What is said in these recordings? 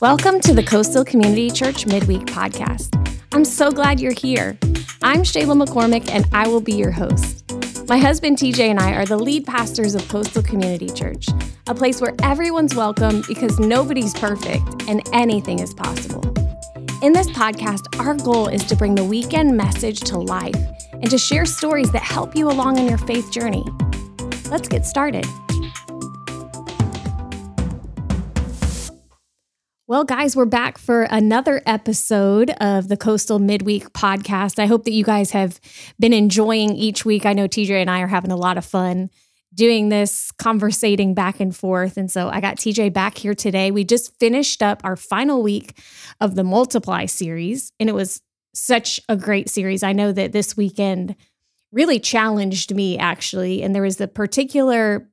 Welcome to the Coastal Community Church Midweek Podcast. I'm so glad you're here. I'm Shayla McCormick, and I will be your host. My husband TJ and I are the lead pastors of Coastal Community Church, a place where everyone's welcome because nobody's perfect and anything is possible. In this podcast, our goal is to bring the weekend message to life and to share stories that help you along in your faith journey. Let's get started. Well, guys, we're back for another episode of the Coastal Midweek podcast. I hope that you guys have been enjoying each week. I know TJ and I are having a lot of fun doing this, conversating back and forth. And so I got TJ back here today. We just finished up our final week of the Multiply series, and it was such a great series. I know that this weekend really challenged me, actually. And there was a particular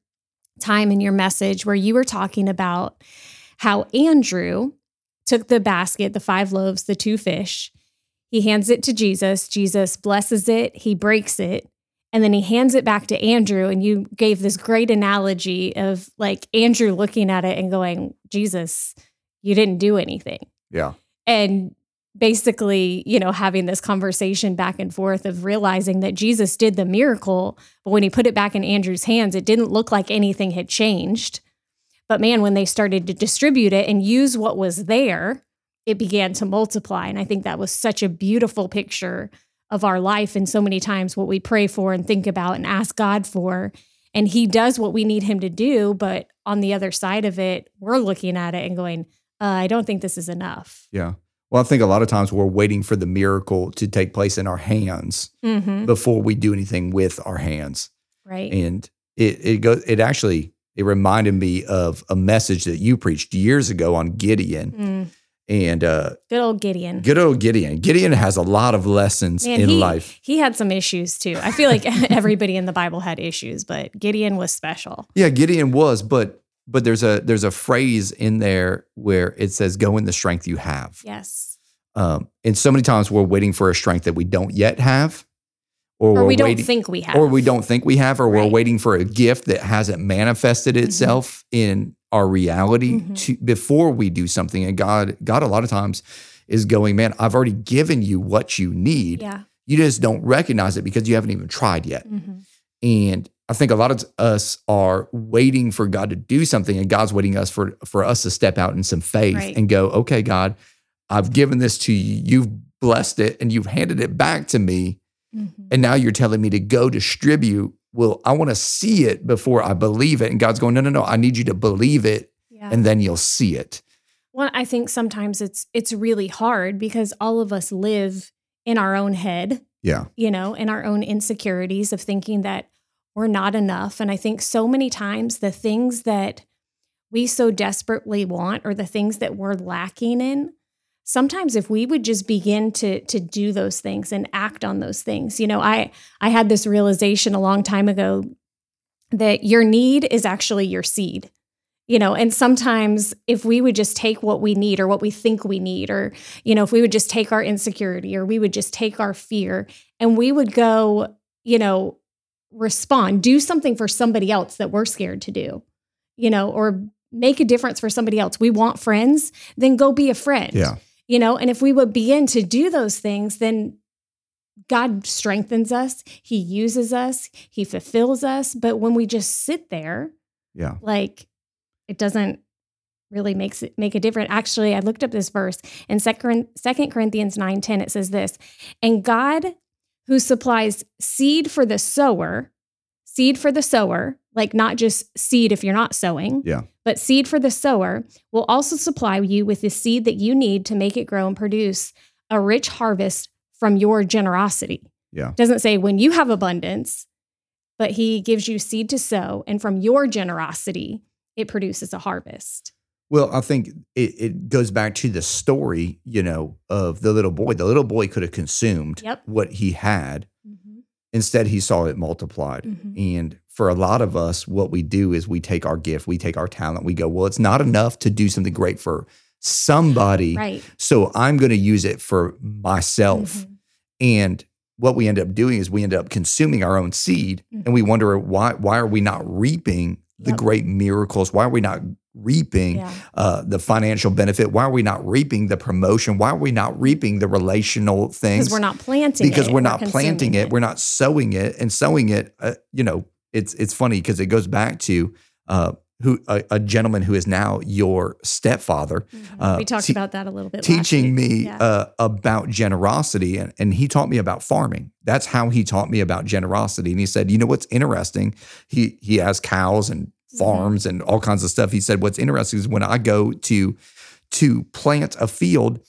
time in your message where you were talking about how Andrew took the basket, the five loaves, the two fish. He hands it to Jesus. Jesus blesses it, he breaks it, and then he hands it back to Andrew. And you gave this great analogy of like Andrew looking at it and going, Jesus, you didn't do anything. Yeah. And basically, you know, having this conversation back and forth of realizing that Jesus did the miracle, but when he put it back in Andrew's hands, it didn't look like anything had changed. But man, when they started to distribute it and use what was there, it began to multiply. And I think that was such a beautiful picture of our life and so many times what we pray for and think about and ask God for. And He does what we need Him to do. But on the other side of it, we're looking at it and going, uh, I don't think this is enough. Yeah. Well, I think a lot of times we're waiting for the miracle to take place in our hands Mm-hmm. before we do anything with our hands. Right. And it it goes it actually it reminded me of a message that you preached years ago on Gideon. Mm. And uh Good old Gideon. good old Gideon. Gideon has a lot of lessons Man, in he, life. he had some issues too. I feel like everybody in the Bible had issues, but Gideon was special. Yeah, Gideon was, but but there's a there's a phrase in there where it says go in the strength you have. Yes. Um and so many times we're waiting for a strength that we don't yet have Or we're we don't waiting- think we have. or we don't think we have, or we're waiting for a gift that hasn't manifested itself in our reality Mhm. to, before we do something. And God, God, a lot of times is going, man, I've already given you what you need. Yeah. You just don't recognize it because you haven't even tried yet. Mhm. And I think a lot of us are waiting for God to do something, and God's waiting us for for us to step out in some faith Right. and go, okay, God, I've given this to you. You've blessed it, and you've handed it back to me Mhm. and now you're telling me to go distribute. Well, I want to see it before I believe it. And God's going, no, no, no. I need you to believe it, Yeah. and then you'll see it. well, I think sometimes it's it's really hard because all of us live in our own head, Yeah, you know, in our own insecurities of thinking that we're not enough. And I think so many times the things that we so desperately want or the things that we're lacking in, sometimes if we would just begin to to do those things and act on those things. You know, I I had this realization a long time ago that your need is actually your seed. You know, and sometimes if we would just take what we need or what we think we need, or, you know, if we would just take our insecurity or we would just take our fear and we would go, you know, respond, do something for somebody else that we're scared to do, you know, or make a difference for somebody else. We want friends, then go be a friend. yeah, You know, and if we would begin to do those things, then God strengthens us, He uses us, He fulfills us. But when we just sit there, yeah, like it doesn't really makes it make a difference. Actually, I looked up this verse in Second Corinthians 9 10. It says this, and God who supplies seed for the sower, seed for the sower, like not just seed if you're not sowing, Yeah. but seed for the sower, will also supply you with the seed that you need to make it grow and produce a rich harvest from your generosity. Yeah. Doesn't say when you have abundance, but he gives you seed to sow, and from your generosity, it produces a harvest. Well, I think it, it goes back to the story, you know, of the little boy. The little boy could have consumed Yep. what he had. Instead, he saw it multiplied. Mhm. And for a lot of us, what we do is we take our gift, we take our talent, we go, well, it's not enough to do something great for somebody. Right. So I'm going to use it for myself. Mhm. And what we end up doing is we end up consuming our own seed and we wonder why why are we not reaping the Yep. great miracles? Why are we not reaping Yeah. uh, the financial benefit? Why are we not reaping the promotion? Why are we not reaping the relational things? Because we're not planting because it, we're not planting it. We're not sowing it and sowing it. Uh, you know, it's it's funny because it goes back to uh, who a, a gentleman who is now your stepfather Mhm. uh, we talked te- about that a little bit. last teaching me Yeah. uh, about generosity and, and he taught me about farming that's how he taught me about generosity and he said you know what's interesting he he has cows and Mm-hmm. farms and all kinds of stuff he said what's interesting is when i go to to plant a field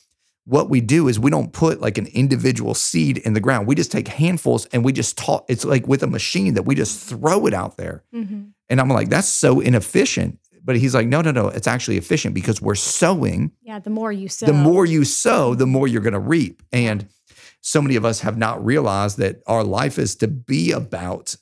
what we do is we don't put like an individual seed in the ground we just take handfuls and we just talk it's like with a machine that we just throw it out there Mhm. and i'm like that's so inefficient but he's like no no no it's actually efficient because we're sowing Yeah, the more you sow, the more you sow, the more you're going to reap. And so many of us have not realized that our life is to be about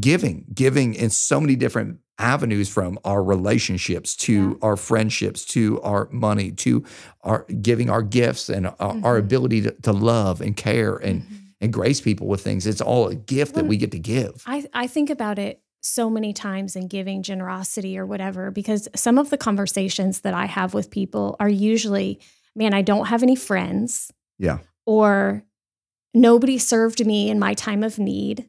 giving, giving in so many different avenues from our relationships to Yeah. our friendships to our money to our giving our gifts and our, our Mhm. ability to, to love and care and Mhm. and grace people with things. It's all a gift that we get to give. I, I think about it so many times in giving generosity or whatever, because some of the conversations that I have with people are usually, man, I don't have any friends, Yeah. or nobody served me in my time of need.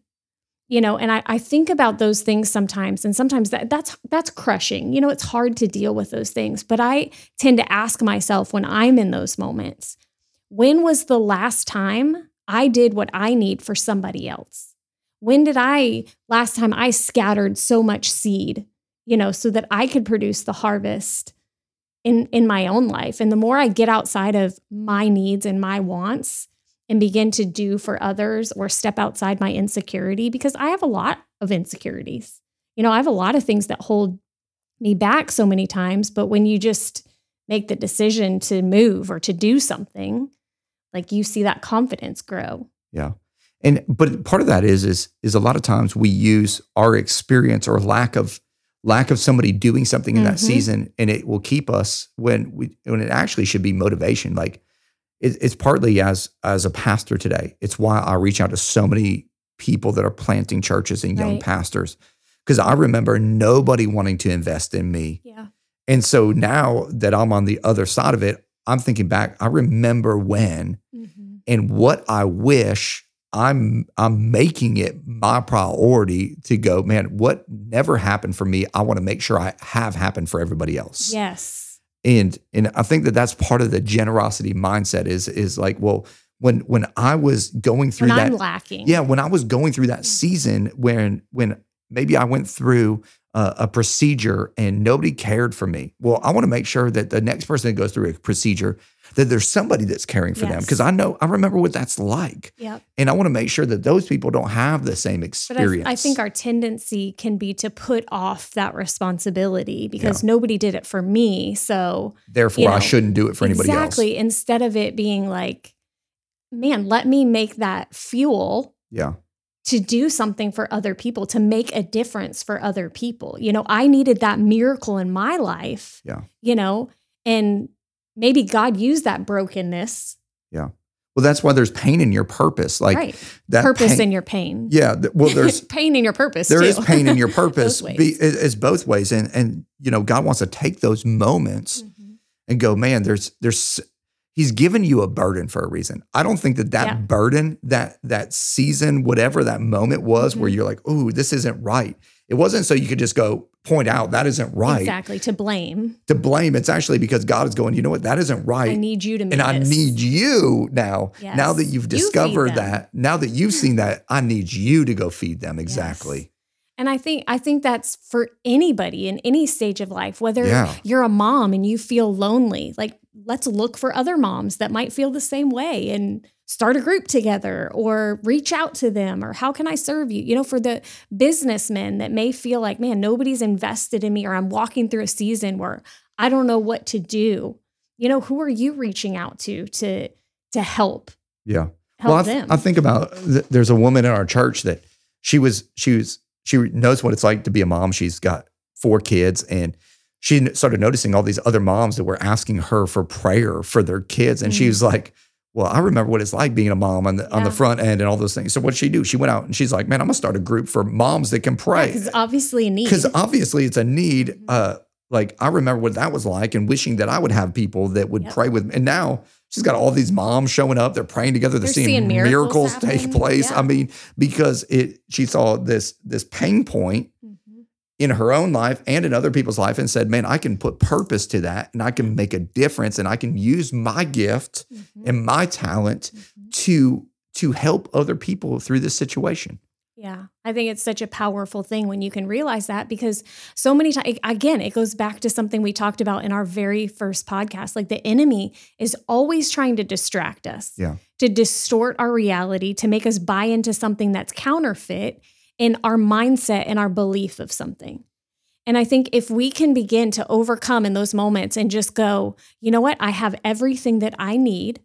You know, and I, I think about those things sometimes, and sometimes that, that's that's crushing. You know, it's hard to deal with those things. But I tend to ask myself when I'm in those moments, when was the last time I did what I need for somebody else? When did I last time I scattered so much seed, you know, so that I could produce the harvest in in my own life? And the more I get outside of my needs and my wants and begin to do for others or step outside my insecurity because I have a lot of insecurities. You know, I have a lot of things that hold me back so many times, but when you just make the decision to move or to do something, like you see that confidence grow. Yeah. And but part of that is is is a lot of times we use our experience or lack of lack of somebody doing something in that Mhm. season and it will keep us when we when it actually should be motivation like it, it's partly as as a pastor today it's why i reach out to so many people that are planting churches and young Right. pastors because i remember nobody wanting to invest in me Yeah. and so now that i'm on the other side of it i'm thinking back i remember when Mhm. and what I wish I'm I'm making it my priority to go, man, what never happened for me, I want to make sure I have happened for everybody else. Yes. And and I think that that's part of the generosity mindset is is like, well, when when I was going through When that I'm lacking. yeah, when I was going through that season when when maybe I went through uh, a procedure and nobody cared for me. Well, I want to make sure that the next person that goes through a procedure that there's somebody that's caring for them because I know I remember what that's like, Yep. and I want to make sure that those people don't have the same But I, experience. I think our tendency can be to put off that responsibility because nobody did it for me. So therefore you I shouldn't do it for anybody else. exactly. Instead of it being like, man, let me make that fuel Yeah, to do something for other people, to make a difference for other people. You know, I needed that miracle in my life. Yeah. You know, and maybe God used that brokenness. Yeah. Well, that's why there's pain in your purpose, like right. that Purpose pain- in your pain. Yeah, th- well, there's pain in your purpose. there too. is pain in your purpose. Both be, it- it's both ways, and and you know God wants to take those moments Mhm. and go, man, there's there's he's given you a burden for a reason. I don't think that that Yeah. burden, that that season, whatever that moment was where Mhm. you're like, "Oh, this isn't right." It wasn't so you could just go point out that isn't right Exactly. To blame. to blame. It's actually because God is going, "You know what? That isn't right. I need you to and I this. need you now. Now that you've discovered them. that, now that you've seen that, I need you to go feed them. Exactly. And I think I think that's for anybody in any stage of life, whether Yeah. you're a mom and you feel lonely, like let's look for other moms that might feel the same way and start a group together or reach out to them or how can I serve you? You know, for the businessmen that may feel like, man, nobody's invested in me or I'm walking through a season where I don't know what to do. You know, who are you reaching out to to to help Yeah. help well, I, th- them? I think about th- there's a woman in our church that she was she was she knows what it's like to be a mom. She's got four kids, and she started noticing all these other moms that were asking her for prayer for their kids, and she Mm. was like. Well, I remember what it's like being a mom on the on the front end and all those things. So what she do? She went out and she's like, "Man, I'm gonna start a group for moms that can pray because obviously a need. because obviously it's a need. Mhm. Uh, like I remember what that was like and wishing that I would have people that would Yep. pray with me. And now she's got all these moms showing up. They're praying together. They're, They're seeing, seeing miracles, miracles take place. Yeah. I mean, because it she saw this this pain point. In her own life and in other people's life and said, Man, I can put purpose to that and I can make a difference and I can use my gift Mhm. and my talent Mhm. to to help other people through this situation. Yeah, I think it's such a powerful thing when you can realize that because so many times, again, it goes back to something we talked about in our very first podcast. Like the enemy is always trying to distract us, Yeah. to distort our reality, to make us buy into something that's counterfeit in our mindset and our belief of something. And I think if we can begin to overcome in those moments and just go, you know what, I have everything that I need.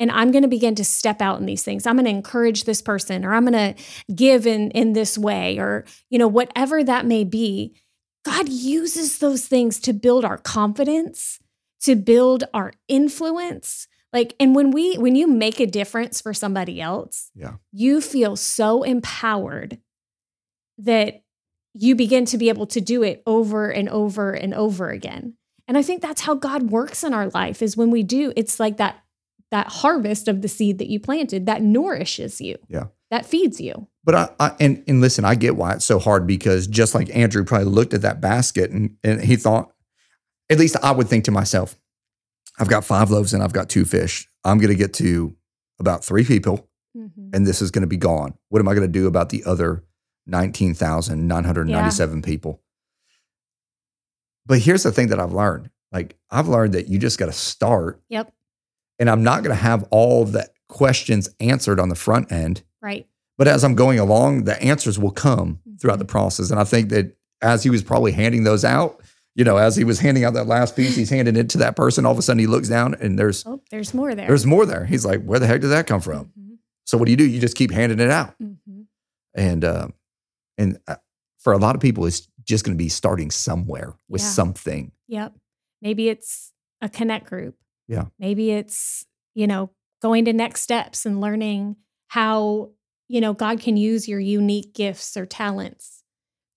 And I'm going to begin to step out in these things. I'm going to encourage this person, or I'm going to give in in this way, or you know whatever that may be. God uses those things to build our confidence, to build our influence. Like, and when we when you make a difference for somebody else, Yeah. you feel so empowered that you begin to be able to do it over and over and over again. And I think that's how God works in our life is when we do, it's like that that harvest of the seed that you planted that nourishes you. Yeah. That feeds you. But I, I and and listen, I get why it's so hard because just like Andrew probably looked at that basket and, and he thought, at least I would think to myself, I've got five loaves and I've got two fish. I'm gonna get to about three people mm-hmm. and this is gonna be gone. What am I gonna do about the other 19,997 people? But here's the thing that I've learned. Like I've learned that you just gotta start Yep. and I'm not gonna have all the questions answered on the front end. Right. But as I'm going along, the answers will come throughout the process. And I think that as he was probably handing those out, you know, as he was handing out that last piece, he's handing it to that person. All of a sudden, he looks down and there's Oh, there's more there. there's more there. He's like, "Where the heck did that come from?" Mhm. So what do you do? You just keep handing it out, Mhm. and uh, and uh, for a lot of people, it's just going to be starting somewhere with Yeah. something. Yep. Maybe it's a connect group. Yeah. Maybe it's, you know, going to next steps and learning how, you know, God can use your unique gifts or talents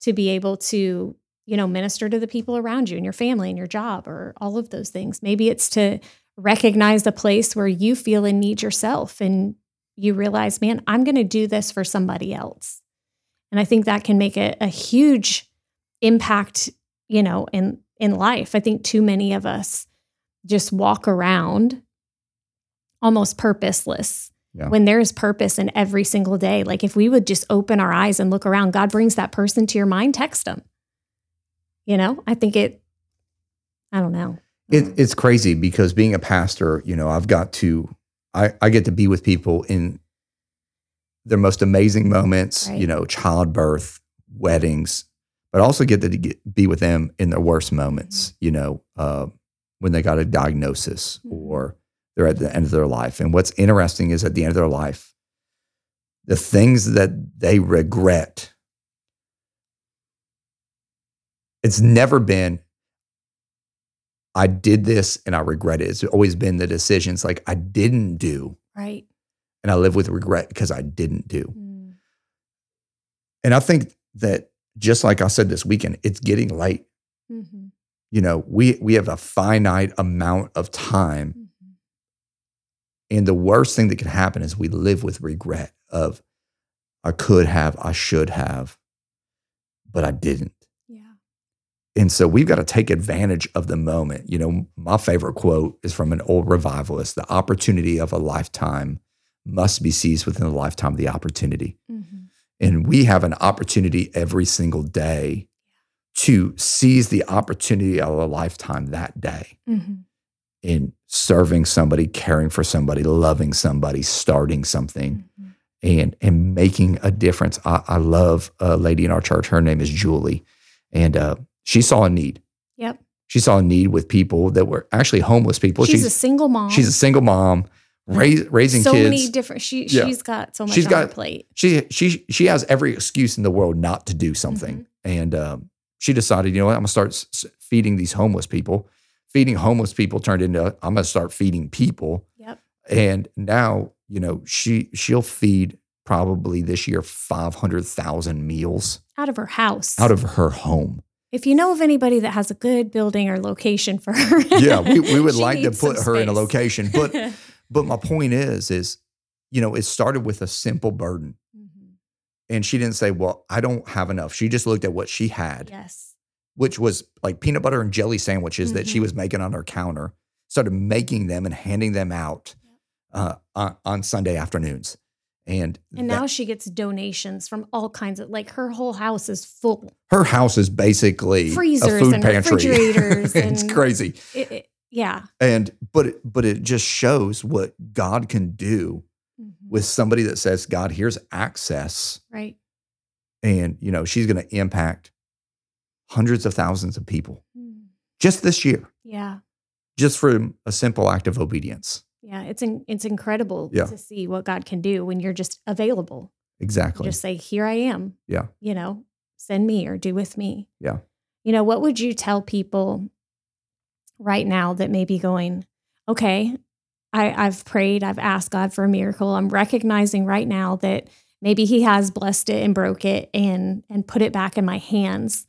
to be able to, you know, minister to the people around you and your family and your job or all of those things. Maybe it's to recognize the place where you feel in need yourself and you realize, man, I'm going to do this for somebody else. And I think that can make a, a huge impact, you know, in in life. I think too many of us just walk around almost purposeless. Yeah. When there is purpose in every single day. Like if we would just open our eyes and look around, God brings that person to your mind, text them. You know, I think it, I don't know. It, it's crazy because being a pastor, you know, I've got to, I, I get to be with people in their most amazing moments, Right. you know, childbirth, weddings, but also get to get, be with them in their worst moments, you know, uh, when they got a diagnosis Mhm. or they're at the end of their life. And what's interesting is at the end of their life, the things that they regret, it's never been, I did this and I regret it. It's always been the decisions like I didn't do right. And I live with regret because I didn't do. Mm, And I think that just like I said this weekend, it's getting late. mhm, You know, we we have a finite amount of time. mhm. And the worst thing that can happen is we live with regret of I could have, I should have, but I didn't. Yeah. And so we've got to take advantage of the moment. You know, my favorite quote is from an old revivalist The opportunity of a lifetime must be seized within the lifetime of the opportunity. Mhm. And we have an opportunity every single day to seize the opportunity of a lifetime that day Mhm. in serving somebody, caring for somebody, loving somebody, starting something, Mhm. and and making a difference. I, I love a lady in our church. Her name is Julie, and uh, she saw a need. Yep. She saw a need with people that were actually homeless people. she's, a single mom. she's a single mom, raise, raising so kids. many different. She Yeah. she's got so much She's on her got- plate. she she she has every excuse in the world not to do something, Mm-hmm. and um, she decided, you know what, I'm gonna start s- feeding these homeless people. Feeding homeless people turned into I'm gonna start feeding people, Yep. and now you know she she'll feed probably this year five hundred thousand meals Out of her house. out of her home. If you know of anybody that has a good building or location for her, yeah, we, we would like to put her in a location. But but my point is, is you know, it started with a simple burden. Mhm. And she didn't say, Well, I don't have enough. She just looked at what she had, Yes. which was like peanut butter and jelly sandwiches that she Mhm. was making on her counter, started making them and handing them out uh, on, on Sunday afternoons. And, And that- now she gets donations from all kinds of like her whole house is full. her house is basically a Freezers food and pantry. refrigerators it's and- crazy. It, it- yeah. And but it, but it just shows what God can do Mhm. with somebody that says, God, here's access. right. And, you know, she's going to impact hundreds of thousands of people Mm. just this year, Yeah. just from a simple act of obedience. Yeah. It's in, it's incredible Yeah. to see what God can do when you're just available. You Exactly. Just say, here I am. Yeah. You know, send me or do with me. Yeah. You know, what would you tell people right now that may be going, okay, I, I've prayed, I've asked God for a miracle. I'm recognizing right now that maybe He has blessed it and broke it and and put it back in my hands.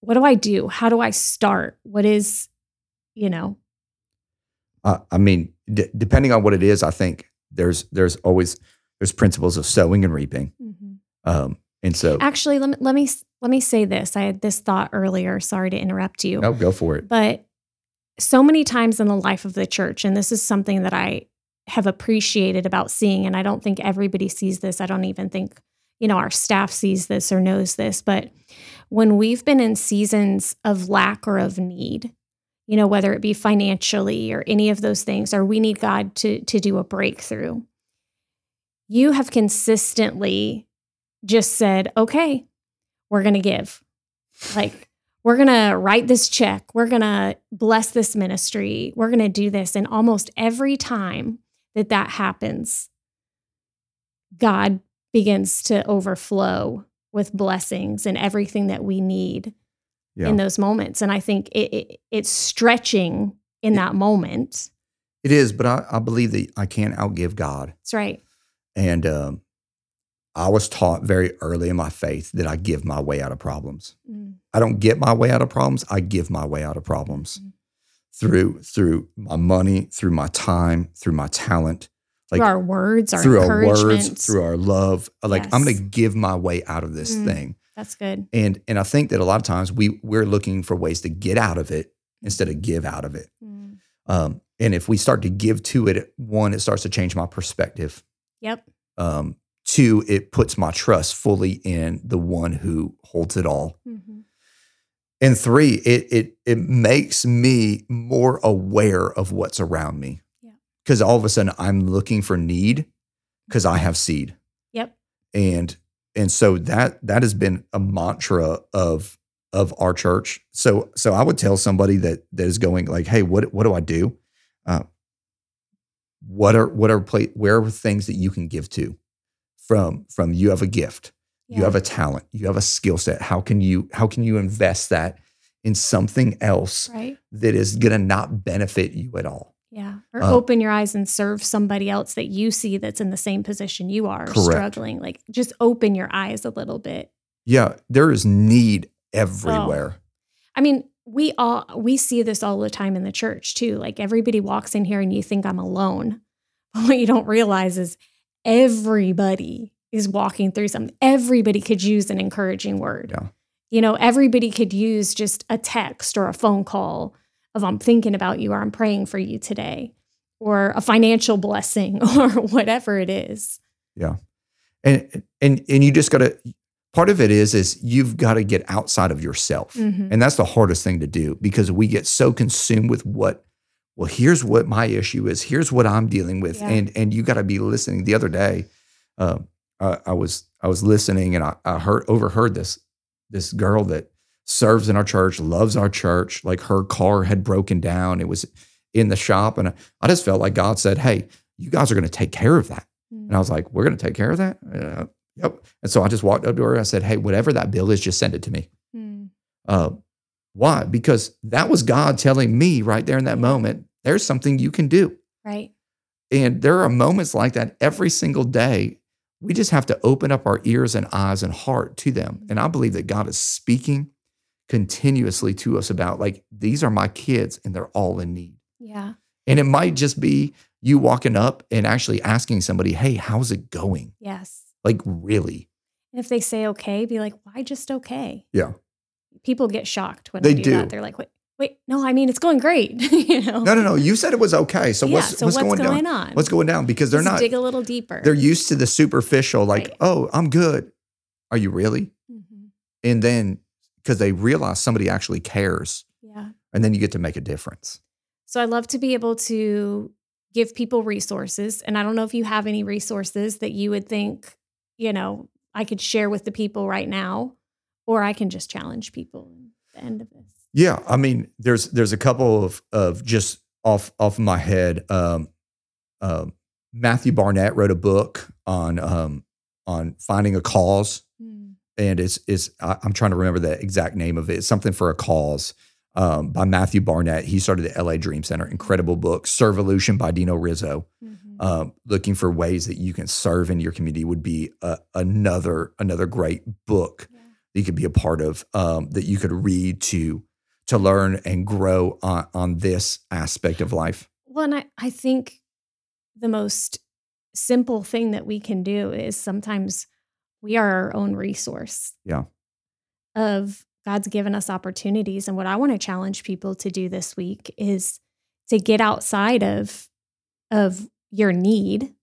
What do I do? How do I start? What is, you know, Uh, I mean, d- depending on what it is, I think there's there's always there's principles of sowing and reaping. Um, and so, actually let me let me let me say this. I had this thought earlier. Sorry to interrupt you. no, go for it. But so many times in the life of the church, and this is something that I have appreciated about seeing, and I don't think everybody sees this. I don't even think, you know, our staff sees this or knows this. But when we've been in seasons of lack or of need, you know, whether it be financially or any of those things, or we need God to, to do a breakthrough, you have consistently just said, okay, we're going to give. Like, we're going to write this check. We're going to bless this ministry. We're going to do this. And almost every time that that happens, God begins to overflow with blessings and everything that we need Yeah. in those moments. And I think it, it, it's stretching in Yeah. that moment. It is, but I, I believe that I can't outgive God. That's right. And um, I was taught very early in my faith that I give my way out of problems. Mm. I don't get my way out of problems. I give my way out of problems Mhm. through through my money, through my time, through my talent, like through our words, our through our words, through our love. Like I'm going to give my way out of this Mm. thing. That's good. And and I think that a lot of times we we're looking for ways to get out of it instead of give out of it. Mm. Um, and if we start to give to it, one, it starts to change my perspective. Yep. Um, two, it puts my trust fully in the one who holds it all. Mhm. And three, it it it makes me more aware of what's around me. Yeah. Because all of a sudden I'm looking for need because I have seed. Yep. And and so that that has been a mantra of of our church. So so I would tell somebody that that is going like, hey, what what do I do? Uh, what are what are play where are things that you can give to from from you have a gift you have a talent you have a skill set how can you how can you invest that in something else right. that is going to not benefit you at all Yeah. Or Uh, open your eyes and serve somebody else that you see that's in the same position you are, Correct. struggling. Like just open your eyes a little bit. yeah there is need everywhere I mean, we all we see this all the time in the church too. Like everybody walks in here and you think I'm alone. But what you don't realize is everybody is walking through something. Everybody could use an encouraging word. Yeah. You know, everybody could use just a text or a phone call of I'm thinking about you or I'm praying for you today or a financial blessing or whatever it is. Yeah. And and and you just got to part of it is is you've got to get outside of yourself Mhm. and that's the hardest thing to do because we get so consumed with what well here's what my issue is here's what i'm dealing with Yeah. and and you got to be listening the other day uh, I, I was i was listening and I, I heard overheard this this girl that serves in our church loves our church like her car had broken down it was in the shop and i, I just felt like god said hey you guys are going to take care of that and I was like, we're going to take care of that? Uh, yep. And so I just walked up to her and I said, hey, whatever that bill is, just send it to me. Mm. Uh, why? Because that was God telling me right there in that moment, there's something you can do. Right. And there are moments like that every single day. We just have to open up our ears and eyes and heart to them. Mm-hmm. And I believe that God is speaking continuously to us about like these are my kids and they're all in need. Yeah. And it might just be you walking up and actually asking somebody, "Hey, how's it going?" Yes. Like really. And if they say okay, be like, why just okay? Yeah. People get shocked when They I do, do. that. They're like, wait, wait, no, I mean it's going great. you know. No, no, no. You said it was okay. So yeah, what's so what's, going, down? on? What's going down? Because they're Just not dig a little deeper. they're used to the superficial, like, Right. oh, I'm good. Are you really? Mhm. And then because they realize somebody actually cares, Yeah. and then you get to make a difference. So I love to be able to give people resources. And I don't know if you have any resources that you would think, you know, I could share with the people right now, or I can just challenge people at the end of this. Yeah, I mean, there's there's a couple of of just off off my head. Um, um, Matthew Barnett wrote a book on um, on finding a cause, and it's it's I, I'm trying to remember the exact name of it. It's something for a cause um, by Matthew Barnett. He started the LA Dream Center. Incredible book. Servolution by Dino Rizzo. Mhm. Um, looking for ways that you can serve in your community would be a, another another great book Yeah. that you could be a part of um, that you could read to to learn and grow on, on this aspect of life. Well, and I, I think the most simple thing that we can do is sometimes we are our own resource. Yeah. Of God's given us opportunities. And what I want to challenge people to do this week is to get outside of of your need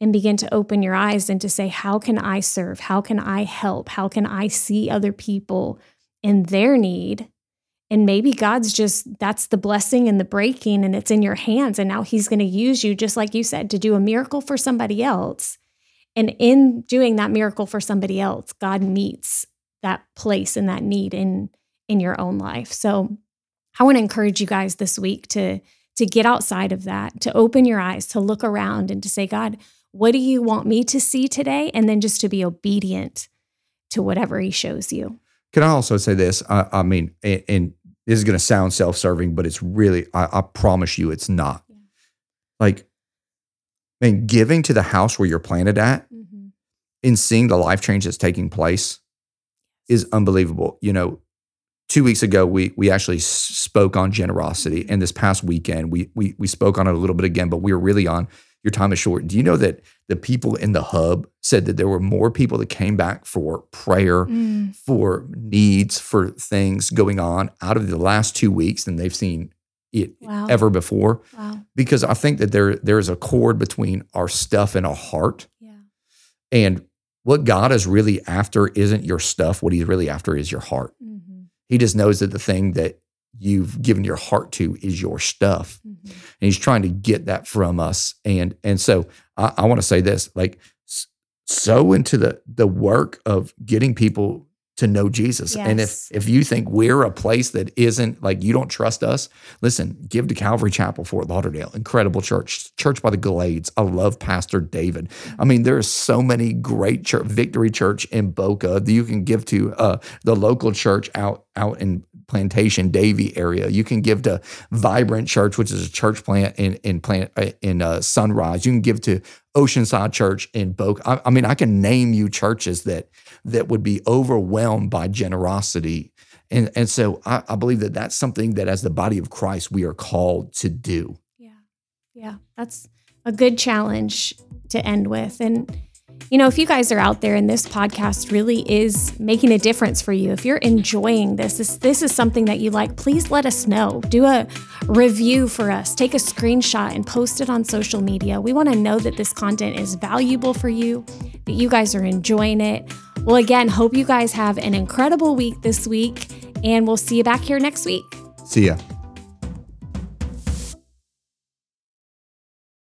and begin to open your eyes and to say, how can I serve? How can I help? How can I see other people in their need? And maybe God's just, that's the blessing and the breaking, and it's in your hands. And now He's going to use you, just like you said, to do a miracle for somebody else. And in doing that miracle for somebody else, God meets that place and that need in in your own life. So I want to encourage you guys this week to to get outside of that, to open your eyes, to look around and to say, God, what do you want me to see today? And then just to be obedient to whatever he shows you. Can I also say this? I, I mean, and, and this is going to sound self serving, but it's really, I, I promise you, it's not. Yeah. Like, man, giving to the house where you're planted at mm-hmm. and seeing the life change that's taking place is unbelievable. You know, two weeks ago we we actually spoke on generosity, mm-hmm. and this past weekend we we we spoke on it a little bit again, but we were really on your time is short. Do you know that the people in the hub said that there were more people that came back for prayer, Mm. for needs, for things going on out of the last two weeks than they've seen it Wow. ever before? Wow. Because I think that there there is a cord between our stuff and our heart. Yeah. And what God is really after isn't your stuff. What he's really after is your heart. Mm-hmm. He just knows that the thing that you've given your heart to is your stuff. Mm-hmm. And he's trying to get that from us. And and so I, I want to say this like so into the the work of getting people to know Jesus. And if if you think we're a place that isn't like you don't trust us, listen, give to Calvary Chapel, Fort Lauderdale. Incredible church. Church by the Glades. I love Pastor David. I mean, there are so many great church, Victory Church in Boca that you can give to uh, the local church out out in Plantation Davie area. You can give to Vibrant Church, which is a church plant in in plant uh, in uh, Sunrise. You can give to Oceanside Church in Boca. I, I mean, I can name you churches that that would be overwhelmed by generosity. And, and so I, I believe that that's something that as the body of Christ, we are called to do. Yeah. Yeah. That's a good challenge to end with. And, you know, if you guys are out there and this podcast really is making a difference for you, if you're enjoying this, this, this is something that you like, please let us know. Do a review for us, take a screenshot and post it on social media. We want to know that this content is valuable for you, that you guys are enjoying it. Well, again, hope you guys have an incredible week this week, and we'll see you back here next week. See ya.